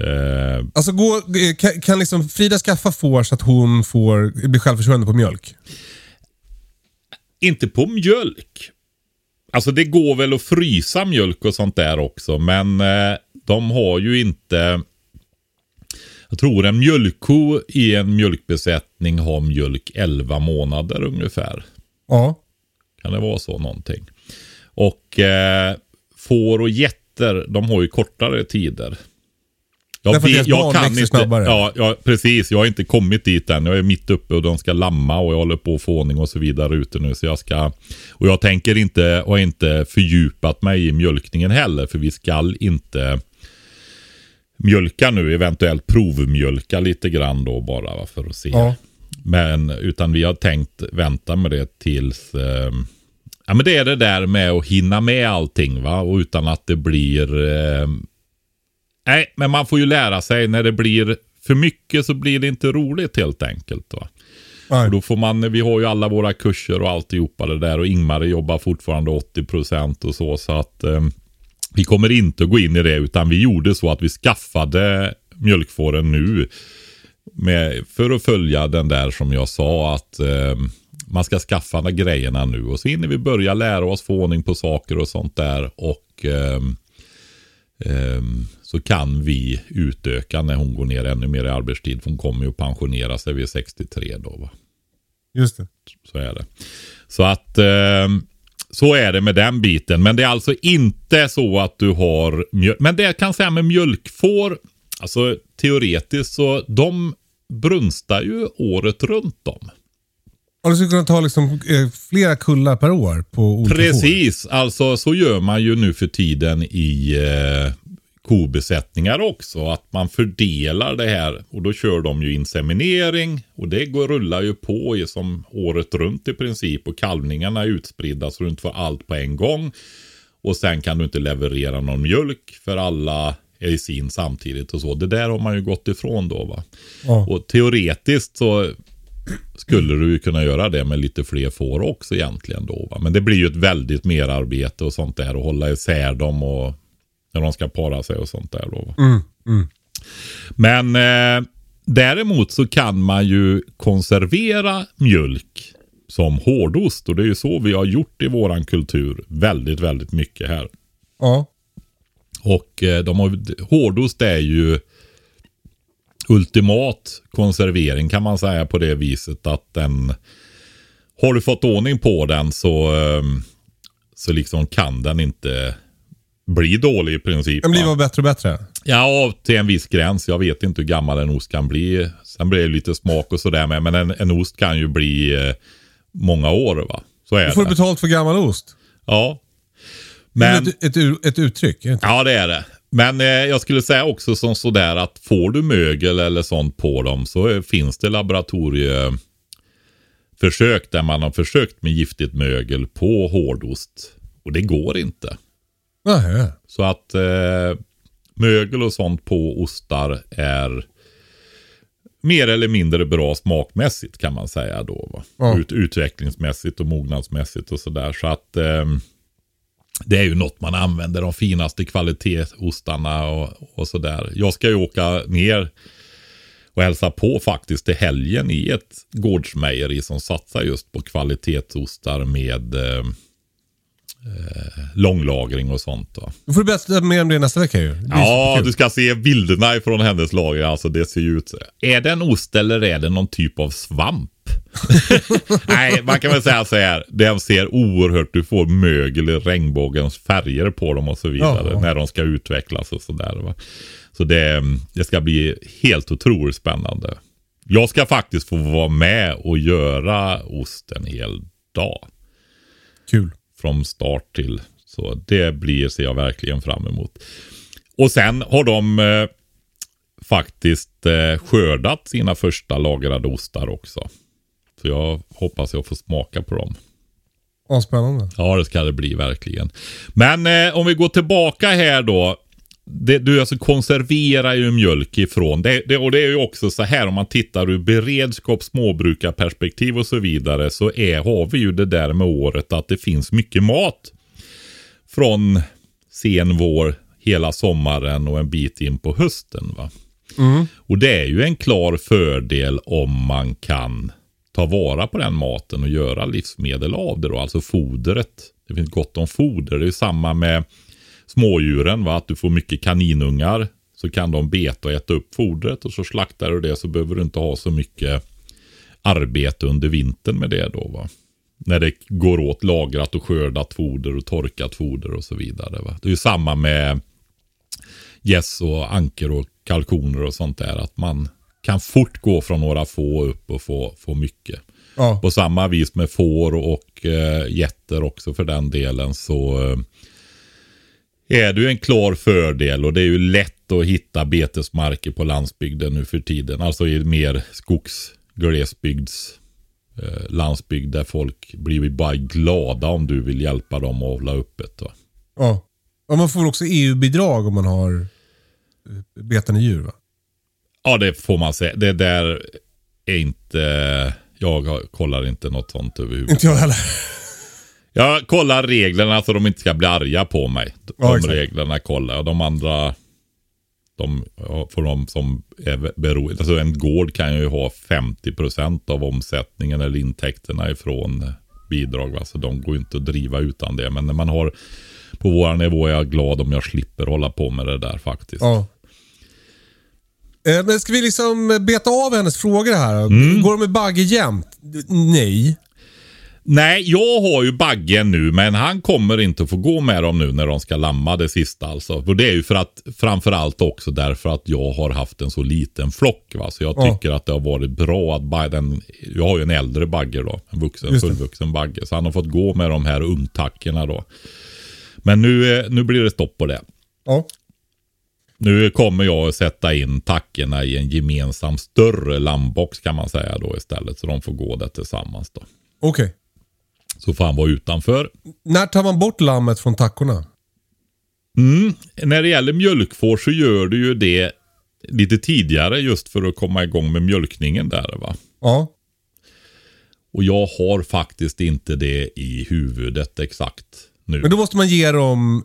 Eh, Alltså gå, kan, kan liksom Frida skaffa får så att hon får bli självförsörjande på mjölk? Inte på mjölk. Alltså det går väl att frysa mjölk och sånt där också. Men eh, de har ju inte... Jag tror en mjölkko i en mjölkbesättning har mjölk 11 månader ungefär. Ja. Kan det vara så någonting? Och eh, får och getter, de har ju kortare tider. Jag, Därför att barn växer inte, snabbare. Ja, ja, precis. Jag har inte kommit dit än. Jag är mitt uppe och de ska lamma och jag håller på att få ordning och så vidare ute nu. Så jag ska... Och jag tänker inte, och har inte fördjupat mig i mjölkningen heller. För vi skall inte mjölka nu. Eventuellt provmjölka lite grann då bara va, för att se. Ja. Men utan vi har tänkt vänta med det tills... Eh, ja men det är det där med att hinna med allting va. Och utan att det blir... Eh, nej, men man får ju lära sig när det blir för mycket så blir det inte roligt helt enkelt. Va? Nej. Och då får man, vi har ju alla våra kurser och alltihopa det där och Ingmar jobbar fortfarande 80% och så. Så att eh, vi kommer inte att gå in i det utan vi gjorde så att vi skaffade mjölkfåren nu. Med, för att följa den där som jag sa att eh, man ska skaffa grejerna nu. Och så hinner vi börja lära oss få ordning på saker och sånt där. Och ehm, så kan vi utöka när hon går ner ännu mer i arbetstid. För hon kommer ju att pensionera sig vid 63 då. Va? Just det. Så är det. Så att eh, så är det med den biten. Men det är alltså inte så att du har mjölk. Men det jag kan säga med mjölkfår. Alltså teoretiskt så de brunstar ju året runt dem. Och du skulle kunna ta liksom, eh, flera kullar per år på olika. Precis, alltså så gör man ju nu för tiden i eh, kobesättningar också. Att man fördelar det här och då kör de ju inseminering och det går, rullar ju på i som året runt i princip och kalvningarna är utspridda så du inte får allt på en gång. Och sen kan du inte leverera någon mjölk för alla är i sin samtidigt och så. Det där har man ju gått ifrån då va. Ja. Och teoretiskt så skulle du kunna göra det med lite fler får också egentligen då. Va? Men det blir ju ett väldigt merarbete och sånt där och hålla isär dem och när de ska para sig och sånt där då. Va? Men eh, däremot så kan man ju konservera mjölk som hårdost och det är ju så vi har gjort i våran kultur väldigt, väldigt mycket här. Ja. Och eh, de har, hårdost är ju ultimat konservering kan man säga på det viset att den har du fått ordning på den så, eh, så liksom kan den inte bli dålig i princip. Den blir bara bättre och bättre. Ja, till en viss gräns. Jag vet inte hur gammal en ost kan bli. Sen blir det lite smak och sådär med. Men en, en ost kan ju bli eh, många år va. Så är Du får det. betalt för gammal ost. Ja. Men... Men, Ett, ett, ett uttryck. inte? ja det är det. Men eh, jag skulle säga också som sådär att får du mögel eller sånt på dem så eh, finns det laboratorieförsök där man har försökt med giftigt mögel på hårdost. Och det går inte. Nej. Så att eh, mögel och sånt på ostar är mer eller mindre bra smakmässigt kan man säga då. Va? Ja. Ut, utvecklingsmässigt och mognadsmässigt och sådär. Så att eh, det är ju något man använder, de finaste kvalitetsostarna och, och sådär. Jag ska ju åka ner och hälsa på faktiskt till helgen i ett gårdsmejeri som satsar just på kvalitetsostar med eh, eh, långlagring och sånt. Va? Då får du berätta mer om det nästa vecka ju. Ja, du ska se bilderna från hennes lager. Alltså det ser ju ut så. Är det en ost eller är det någon typ av svamp? [LAUGHS] Nej, man kan väl säga så här. Den ser oerhört, du får mögel i regnbågens färger på dem och så vidare. Ja. När de ska utvecklas och sådär. va. Så det, det ska bli helt otroligt spännande. Jag ska faktiskt få vara med och göra ost en hel dag. Kul. Från start till. Så det blir, ser jag verkligen fram emot. Och sen har de eh, faktiskt eh, skördat sina första lagrade ostar också. Så jag hoppas jag får smaka på dem. Ja, spännande. Ja, det ska det bli verkligen. Men eh, om vi går tillbaka här då. Det, du alltså konserverar ju mjölk ifrån. Det, det, och det är ju också så här om man tittar ur beredskap, småbrukarperspektiv och så vidare. Så är, har vi ju det där med året att det finns mycket mat. Från sen vår, hela sommaren och en bit in på hösten. va. Och det är ju en klar fördel om man kan ta vara på den maten och göra livsmedel av det då. Alltså fodret. Det finns gott om foder. Det är samma med smådjuren. Va? Att du får mycket kaninungar. Så kan de beta och äta upp fodret. Och så slaktar du det så behöver du inte ha så mycket arbete under vintern med det då. Va? När det går åt lagrat och skördat foder och torkat foder och så vidare. Va? Det är ju samma med gäss och anker och kalkoner och sånt där. Att man kan fort gå från några få upp och få, få mycket. Ja. På samma vis med får och eh, getter också för den delen så eh, är det ju en klar fördel och det är ju lätt att hitta betesmarker på landsbygden nu för tiden. Alltså i mer skogs, glesbygds, eh, landsbygd där folk blir bara glada om du vill hjälpa dem att hålla öppet. Va? Ja. ja. Man får också EU-bidrag om man har eh, betande djur va? Ja, det får man säga. Det där är inte... Jag kollar inte något sånt överhuvudtaget. Inte jag heller. Jag kollar reglerna så de inte ska bli arga på mig. De Ja, reglerna kollar jag. De andra, de får de som är beroende. Alltså en gård kan ju ha 50% av omsättningen eller intäkterna ifrån bidrag. Va? Så de går inte att driva utan det. Men när man har på vår nivå är jag glad om jag slipper hålla på med det där faktiskt. Ja. Eh, Men ska vi liksom beta av hennes frågor här? Mm. Går de med bagge jämt? Nej. Nej, jag har ju baggen nu men han kommer inte få gå med dem nu när de ska lamma det sista alltså. Och det är ju för att framförallt också därför att jag har haft en så liten flock. Va? Så jag Ja. tycker att det har varit bra att den, jag har ju en äldre bagge då. En vuxen, fullvuxen bagge. Så han har fått gå med de här ungtackorna då. Men nu, eh, nu blir det stopp på det. Ja. Nu kommer jag att sätta in tackorna i en gemensam större lammbox kan man säga då istället. Så de får gå där tillsammans då. Okej. Så får han vara utanför. När tar man bort lammet från tackorna? Mm. När det gäller mjölkfår så gör du ju det lite tidigare just för att komma igång med mjölkningen där va. Ja. Och jag har faktiskt inte det i huvudet exakt nu. Men då måste man ge dem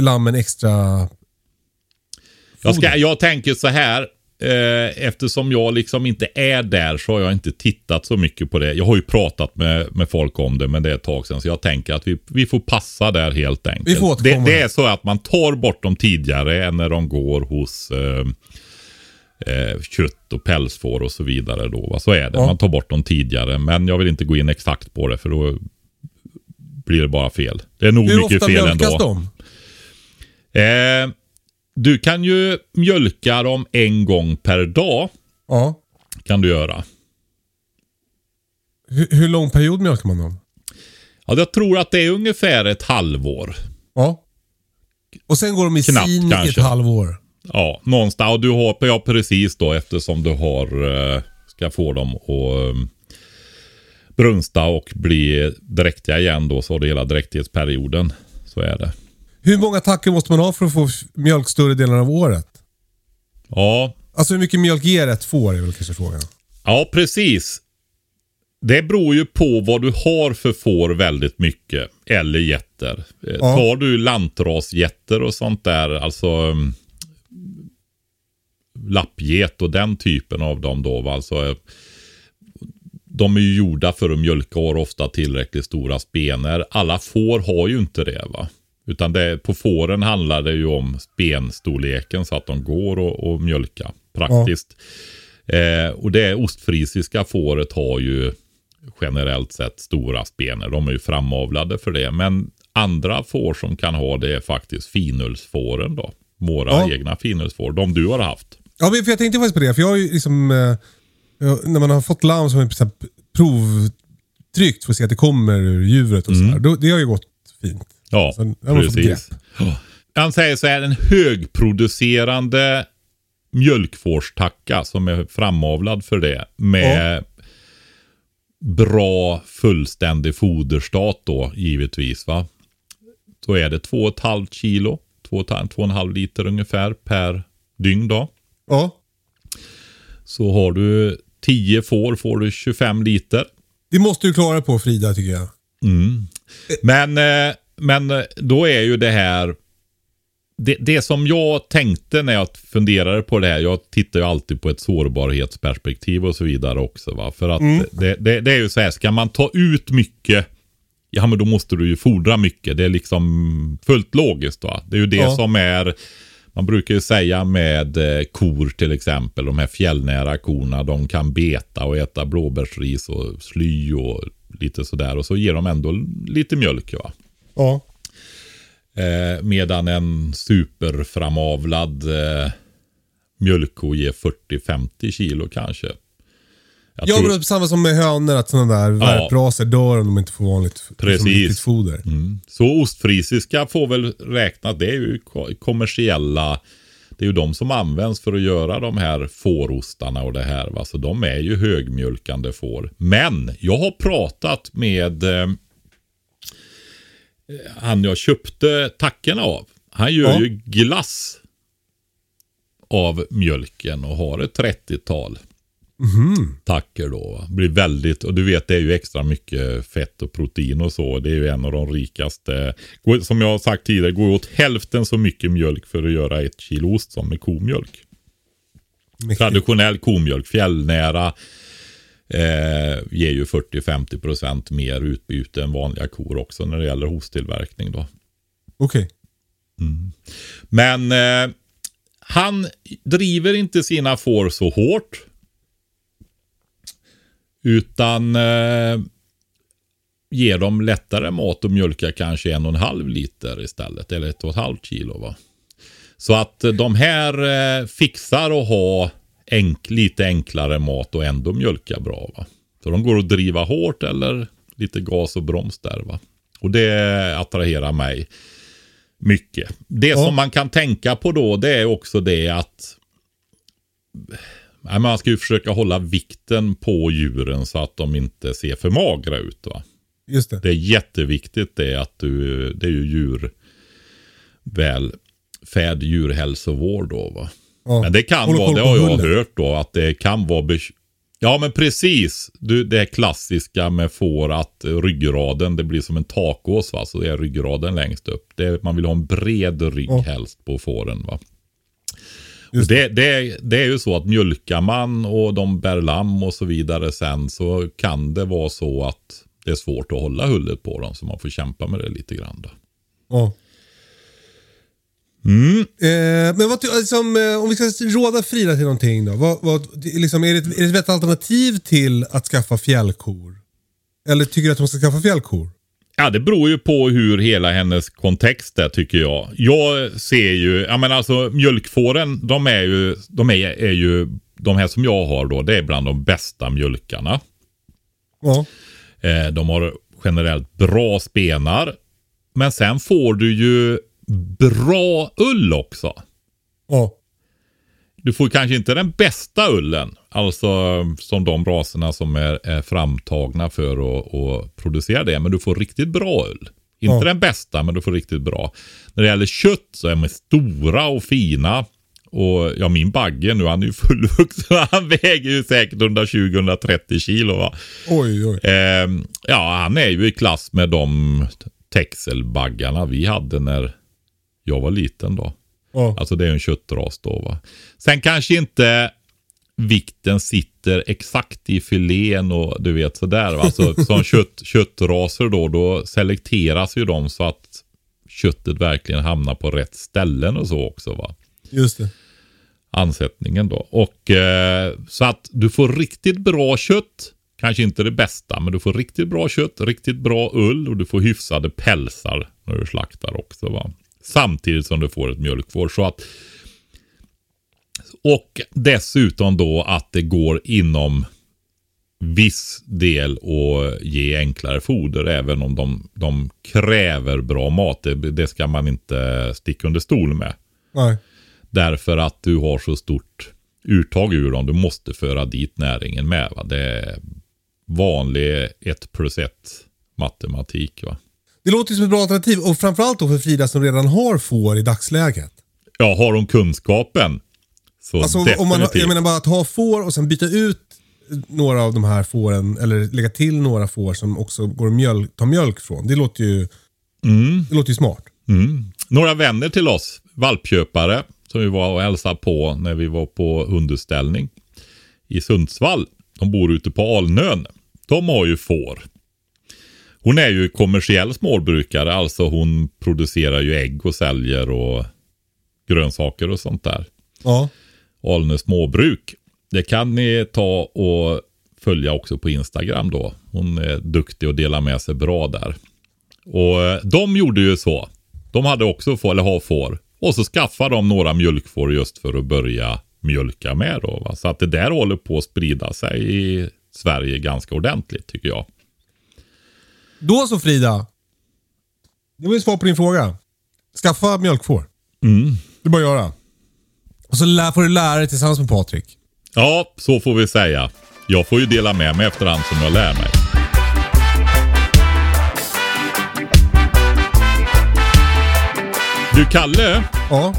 lammen extra Jag, ska, jag tänker så här. Eh, eftersom jag liksom inte är där så har jag inte tittat så mycket på det. Jag har ju pratat med, med folk om det men det är ett tag sedan. Så jag tänker att vi, vi får passa där helt enkelt. Vi får det, återkomma. det är så att man tar bort dem tidigare än när de går hos eh, eh, kött och pälsfår och så vidare. Då, va? Så är det. Ja. Man tar bort dem tidigare. Men jag vill inte gå in exakt på det för då blir det bara fel. Det är nog Hur mycket ofta fel mjölkas ändå. de? Eh, du kan ju mjölka dem en gång per dag. Ja. Kan du göra. Hur, hur lång period mjölkar man dem? Ja, jag tror att det är ungefär ett halvår. Ja. Och sen går de i Knappt sin i ett kanske. halvår. Ja, någonstans. Och du har, ja precis då eftersom du har, eh, ska få dem att eh, brunsta och bli dräktiga igen då. Så har du hela dräktighetsperioden. Så är det. Hur många tackor måste man ha för att få mjölk större delen av året? Ja, Alltså hur mycket mjölk ger ett får är väl kanske frågan. Ja, precis. Det beror ju på vad du har för får väldigt mycket. Eller getter. Eh, Ja. Tar du lantrasgetter och sånt där, alltså um, lappget och den typen av dem då. Alltså, eh, de är ju gjorda för att mjölka och har ofta tillräckligt stora spener. Alla får har ju inte det va. Utan det, på fåren handlar det ju om spenstorleken så att de går och, och mjölka praktiskt. Eh, och det ostfrisiska fåret har ju generellt sett stora spener. De är ju framavlade för det. Men andra får som kan ha det är faktiskt finullsfåren då. Våra Ja. egna finullsfår. De du har haft. Ja, men för jag tänkte faktiskt på det. För jag har ju liksom, eh, jag, när man har fått lamm som är provtryckt för att se att det kommer ur djuret och sådär. då- Det har ju gått fint. Ja, Sen precis. Ja. Han säger så här, en högproducerande mjölkfårstacka som är framavlad för det. Med bra fullständig foderstat då givetvis. va. Då är det 2,5 kilo, 2,5 liter ungefär per dygn då. Ja. Så har du 10 får får du 25 liter. Det måste du klara på Frida tycker jag. Men, eh, men eh, då är ju det här det, det som jag tänkte när jag funderade på det här, jag tittar ju alltid på ett sårbarhetsperspektiv och så vidare också. Va? För att det, det, det är ju så här, ska man ta ut mycket, ja men då måste du ju fordra mycket. Det är liksom fullt logiskt. Va? Det är ju det Ja. som är, man brukar ju säga med eh, kor till exempel, de här fjällnära korna, de kan beta och äta blåbärsris och sly och lite sådär. Och så ger de ändå lite mjölk. Va? Ja. Eh, medan en superframavlad eh, mjölkko ger 40-50 kilo kanske. Jag Ja, tror- men samma som med hönor, att sådana där värpraser dör om de inte får vanligt liksom, Precis. foder. Så ostfrisiska får väl räkna, det är ju ko- kommersiella, det är ju de som används för att göra de här fårostarna och det här. Va? Så de är ju högmjölkande får. Men jag har pratat med eh, han jag köpte tackorna av. Han gör Ja. ju glass av mjölken och har ett 30-tal tackor då. va. Blir väldigt, och du vet det är ju extra mycket fett och protein och så. Det är ju en av de rikaste. Som jag har sagt tidigare, går åt hälften så mycket mjölk för att göra ett kilo ost som med komjölk. Mäktigt. Traditionell komjölk, fjällnära, eh, ger ju 40-50% mer utbyte än vanliga kor också när det gäller hosttillverkning. Okej. Men eh, han driver inte sina får så hårt. Utan eh, ger dem lättare mat och mjölkar kanske en och en halv liter istället. Eller ett och ett halvt kilo. Va? Så att eh, de här eh, fixar att ha enk, lite enklare mat och ändå mjölka bra. Va? Så de går att driva hårt eller lite gas och broms där. Va? Och det attraherar mig mycket. Det Ja. som man kan tänka på då det är också det att Nej, man ska ju försöka hålla vikten på djuren så att de inte ser för magra ut. Va? Just det. Det är jätteviktigt det att du, det är ju djur välfärd djurhälsovård då va. Ja. Men det kan vara, det har jag hört då, att det kan vara Ja men precis. Du, det är klassiska med får att ryggraden, det blir som en takås va. Så det är ryggraden längst upp. Det man vill ha en bred rygg Ja. helst på fåren va. Och Just det, det, det är ju så att mjölkar man och de bär lamm och så vidare sen så kan det vara så att det är svårt att hålla hullet på dem. Så man får kämpa med det lite grann då. Ja. Mm. Eh, men vad, liksom, eh, om vi ska råda Frida till någonting då. Vad, vad, liksom, är, det ett, är det ett vettigt alternativ till att skaffa fjällkor? Eller tycker du att hon ska skaffa fjällkor? Ja, det beror ju på hur hela hennes kontext är tycker jag. Jag ser ju, ja men alltså mjölkfåren, de är ju, de är, är ju, de här som jag har då, det är bland de bästa mjölkarna. Ja. Eh, de har generellt bra spenar. Men sen får du ju bra ull också. Ja. Du får kanske inte den bästa ullen. Alltså som de raserna som är, är framtagna för att, att producera det. Men du får riktigt bra ull. Inte Ja. den bästa, men du får riktigt bra. När det gäller kött så är de stora och fina. Och ja, min bagge nu, han är ju fullvuxen. [LAUGHS] Han väger ju säkert 120-130 kilo. Va? Oj, oj. Ehm, ja, han är ju i klass med de texelbaggarna vi hade när jag var liten då. Ja. Alltså det är en köttras då va. Sen kanske inte vikten sitter exakt i filén och du vet sådär. Va? Alltså, [LAUGHS] som kött, köttraser då, då selekteras ju de så att köttet verkligen hamnar på rätt ställen och så också. va Just det. ansättningen då. Och eh, så att du får riktigt bra kött Kanske inte det bästa, men du får riktigt bra kött, riktigt bra ull och du får hyfsade pälsar när du slaktar också. Va? Samtidigt som du får ett mjölkfår. Så att, och dessutom då att det går inom viss del att ge enklare foder även om de, de kräver bra mat. Det, det ska man inte sticka under stol med. Nej. Därför att du har så stort uttag ur dem. Du måste föra dit näringen med. Va? Det är vanlig 1 plus 1 matematik. Va? Det låter ju som ett bra alternativ och framförallt då för Frida som redan har får i dagsläget. Ja, har de kunskapen så Alltså definitivt. om man, har- jag menar bara att ha får och sen byta ut några av de här fåren eller lägga till några får som också går att mjölk, ta mjölk från. Det låter ju, det låter ju smart. Några vänner till oss, valpköpare, som vi var och hälsade på när vi var på hundutställning i Sundsvall. De bor ute på Alnön. De har ju får. Hon är ju kommersiell småbrukare, alltså hon producerar ju ägg och säljer och grönsaker och sånt där. Ja. Alnö småbruk. Det kan ni ta och följa också på Instagram då. Hon är duktig och delar med sig bra där. Och eh, de gjorde ju så. De hade också får, eller har får. Och så skaffade de några mjölkfår just för att börja mjölka med då. Va? Så att det där håller på att sprida sig i Sverige ganska ordentligt tycker jag. Då så Frida. Det var ju svar på din fråga. Skaffa mjölkfår. Det är bara att göra. Och så lär, får du lära dig tillsammans med Patrik. Ja, så får vi säga. Jag får ju dela med mig efterhand som jag lär mig. Du Kalle, Ja.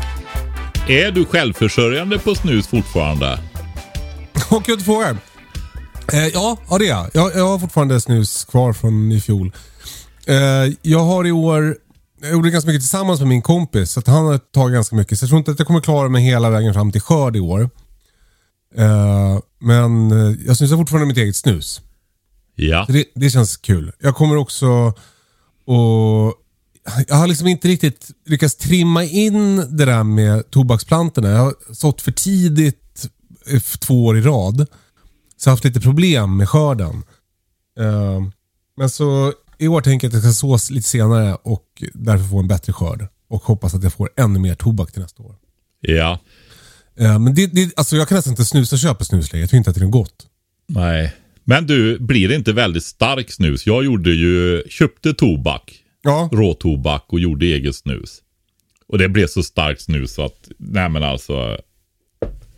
är du självförsörjande på snus fortfarande? [LAUGHS] Jag frågar. Eh, ja, ja, det är jag. jag. Jag har fortfarande snus kvar från i fjol. Eh, jag har i år, jag gjorde ganska mycket tillsammans med min kompis. Så han har tagit ganska mycket. Så jag tror inte att jag kommer klara mig hela vägen fram till skörd i år. Eh, men eh, jag snusar fortfarande mitt eget snus. Ja. Det, det känns kul. Jag kommer också och Jag har liksom inte riktigt lyckats trimma in det där med tobaksplantorna. Jag har sått för tidigt eh, två år i rad. Så jag har haft lite problem med skörden. Eh, Men så i år tänker jag att jag ska så lite senare och därför få en bättre skörd. Och hoppas att jag får ännu mer tobak till nästa år. Ja. Eh, Men det, det, alltså jag kan nästan inte snusa och köpa snus längre. Jag tycker inte att det är gott. Nej. Men du, blir det inte väldigt stark snus? Jag gjorde ju, köpte tobak, Ja, råtobak och gjorde eget snus. Och det blev så starkt snus så att, nej men alltså,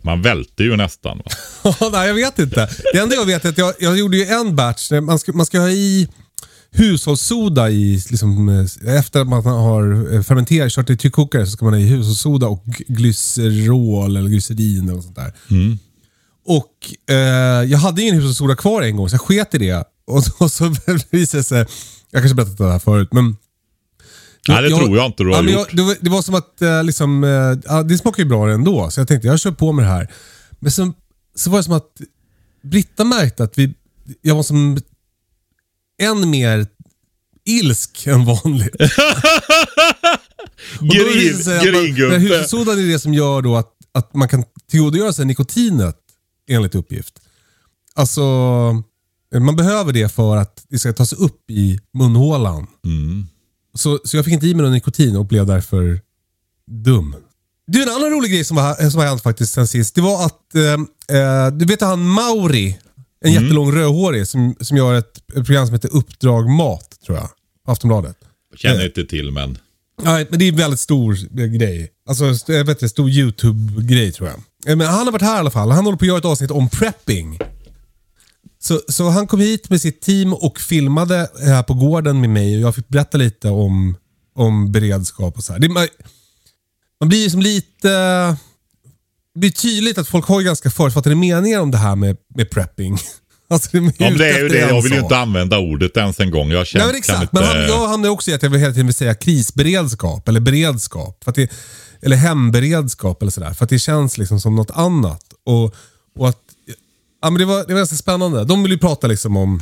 man välte ju nästan. [LAUGHS] Nej jag vet inte. Det enda jag vet är att jag, jag gjorde ju en batch. Man ska, man ska ha i hushållssoda i, liksom, eh, efter att man har eh, fermenterat, kört i tryckkokare så ska man ha i hushållssoda och glycerol eller glycerin eller sånt där. Och eh, jag hade ingen hushållssoda kvar en gång så jag sket i det. Och så, och så [LAUGHS] visade det sig, jag kanske berättat det här förut, men Nej, det tror jag inte du har ja, gjort. Jag, det, var, det var som att eh, liksom, eh, det smakar ju bra ändå, så jag tänkte jag kör på med det här. Men så, så var det som att Britta märkte att vi, jag var som än mer ilsk än vanligt. Här Gringubbe. Hushållssodan är det som gör då att, att man kan tillgodogöra sig nikotinet, enligt uppgift. Alltså, man behöver det för att det ska ta sig upp i munhålan. Så, så jag fick inte i mig någon nikotin och blev därför dum. Du, en annan rolig grej som har, som har hänt faktiskt sen sist. Det var att, eh, eh, du vet han Mauri, en jättelång rödhårig som, som gör ett, ett program som heter Uppdrag Mat, tror jag. Aftonbladet. Känner inte till men. Nej, men det är en väldigt stor eh, grej. Alltså, jag vet inte, stor YouTube-grej tror jag. Eh, Men han har varit här i alla fall. Han håller på att göra ett avsnitt om prepping. Så, så han kom hit med sitt team och filmade här på gården med mig och jag fick berätta lite om, om beredskap och så. Det, man, man blir ju som lite... Det blir tydligt att folk har ganska förutfattade meningar om det här med, med prepping. [LAUGHS] Alltså, de är Ja, det är ju det. Jag vill ju inte använda ordet ens en gång. Jag Nej, känner, men exakt. inte... Men han, jag hamnar också i att jag vill hela tiden vill säga krisberedskap eller beredskap. För att det, eller hemberedskap eller sådär. För att det känns liksom som något annat. Och, och att, ja, men det, var, det var ganska spännande. De vill ju prata liksom om...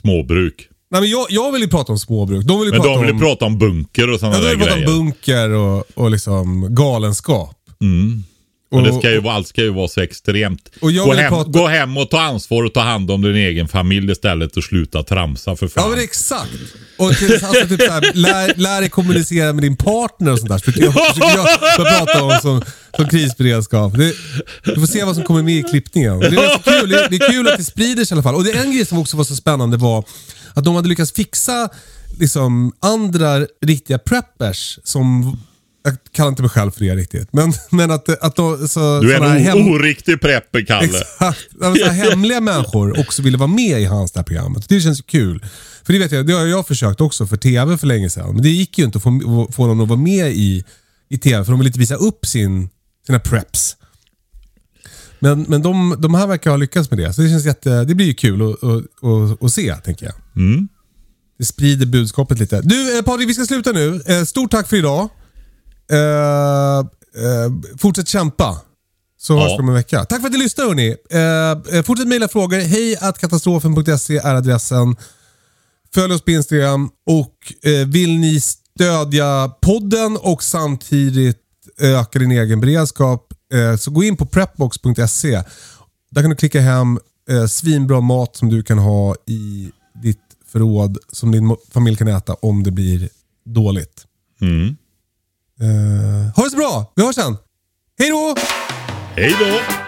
Småbruk. Nej, men jag, jag vill ju prata om småbruk. De vill Men prata de vill om, prata om bunker och ja, sådana de där vill prata om grejer. bunker och, och liksom galenskap. Mm. Och det ska ju, allt ska ju vara så extremt. Gå hem, prata- gå hem och ta ansvar och ta hand om din egen familj istället och sluta tramsa för fan. Ja men exakt. Och till, alltså, typ såhär, lär, lär dig kommunicera med din partner och sånt där. Försöker jag, försöker jag prata om som, som krisberedskap. Det, du får se vad som kommer med i klippningen. Det är, så kul. Det, det är kul att det sprider sig i alla fall. Och det en grej som också var så spännande var att de hade lyckats fixa liksom, andra riktiga preppers som jag kallar inte mig själv för det riktigt. Men, [LAUGHS] men att, att de, så, Du är en hem- oriktig prepper, Kalle. Exakt. Så hemliga människor också ville vara med i hans det här programmet. Det känns kul. För det vet jag, det har jag försökt också för TV för länge sedan. Men det gick ju inte att få, få någon att vara med i, i TV för de vill inte visa upp sin, sina preps. Men, men de, de här verkar ha lyckats med det. Så det känns jätte, det blir ju kul att, att, att, att se, tänker jag. Det sprider budskapet lite. Du eh, Patrik, vi ska sluta nu. Eh, stort tack för idag. Eh, eh, fortsätt kämpa. Så Ja. hörs vi om en vecka. Tack för att ni lyssnade hörni. Eh, eh, fortsätt mejla frågor. Hej att katastrofen.se är adressen. Följ oss på Instagram och eh, vill ni stödja podden och samtidigt öka din egen beredskap så gå in på prepbox.se. Där kan du klicka hem svinbra mat som du kan ha i ditt förråd som din familj kan äta om det blir dåligt. Mm. Uh... ha det så bra. Vi hörs sen. Hej då! Hej då!